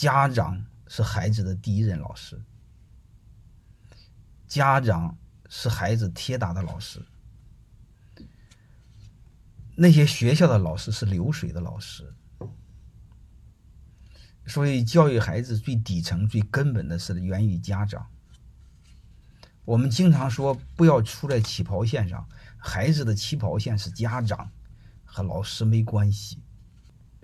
家长是孩子的第一任老师，家长是孩子铁打的老师。那些学校的老师是流水的老师，所以教育孩子最底层、最根本的是源于家长。我们经常说不要出在起跑线上，孩子的起跑线是家长，和老师没关系。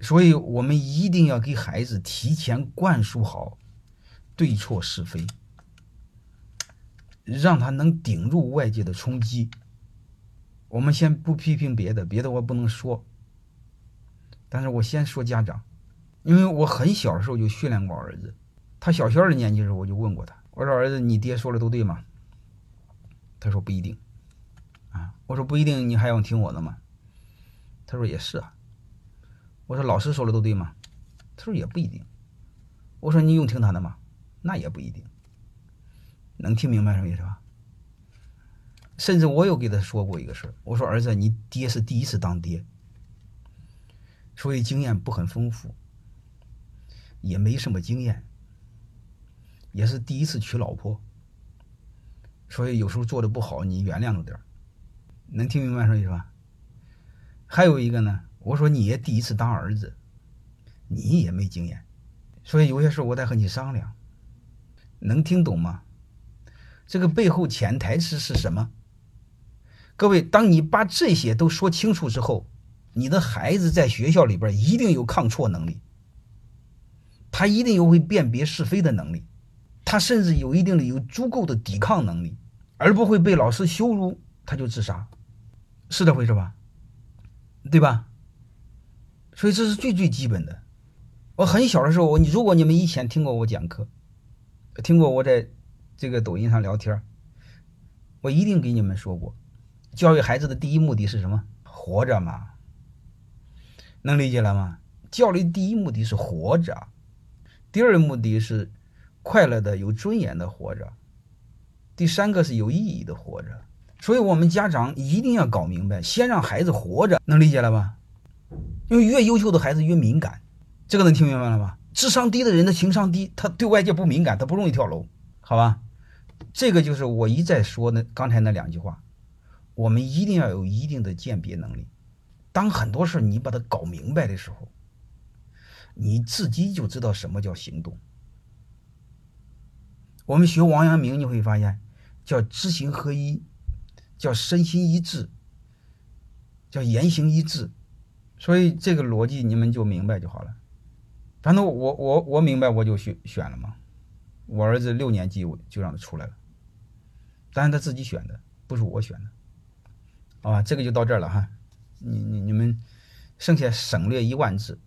所以我们一定要给孩子提前灌输好对错是非，让他能顶住外界的冲击。我们先不批评别的，别的我不能说，但是我先说家长，因为我很小的时候就训练过儿子，他小学二年级的时候我就问过他，我说儿子，你爹说的都对吗？他说不一定，啊，我说不一定，你还要听我的吗？他说也是啊。我说老师说的都对吗？他说也不一定。我说你用听他的吗？那也不一定。能听明白什么意思吧？甚至我有给他说过一个事儿，我说儿子，你爹是第一次当爹，所以经验不很丰富，也没什么经验，也是第一次娶老婆，所以有时候做的不好，你原谅着点能听明白什么意思吧？还有一个呢。我说你也第一次当儿子，你也没经验，所以有些事我得和你商量，能听懂吗？这个背后潜台词是什么？各位，当你把这些都说清楚之后，你的孩子在学校里边一定有抗挫能力，他一定有会辨别是非的能力，他甚至有一定的有足够的抵抗能力，而不会被老师羞辱他就自杀，是这回事吧？对吧？所以这是最最基本的。我很小的时候，你如果你们以前听过我讲课，听过我在这个抖音上聊天，我一定给你们说过，教育孩子的第一目的是什么？活着嘛。能理解了吗？教育第一目的是活着，第二目的是快乐的、有尊严的活着，第三个是有意义的活着。所以我们家长一定要搞明白，先让孩子活着，能理解了吧？因为越优秀的孩子越敏感，这个能听明白了吧？智商低的人的情商低，他对外界不敏感，他不容易跳楼，好吧？这个就是我一再说的刚才那两句话，我们一定要有一定的鉴别能力。当很多事你把它搞明白的时候，你自己就知道什么叫行动。我们学王阳明，你会发现叫知行合一，叫身心一致，叫言行一致。所以这个逻辑你们就明白就好了。反正我我我明白，我就选选了嘛。我儿子六年级我就让他出来了，但是他自己选的，不是我选的。好吧，这个就到这儿了哈。你你你们剩下省略一万字。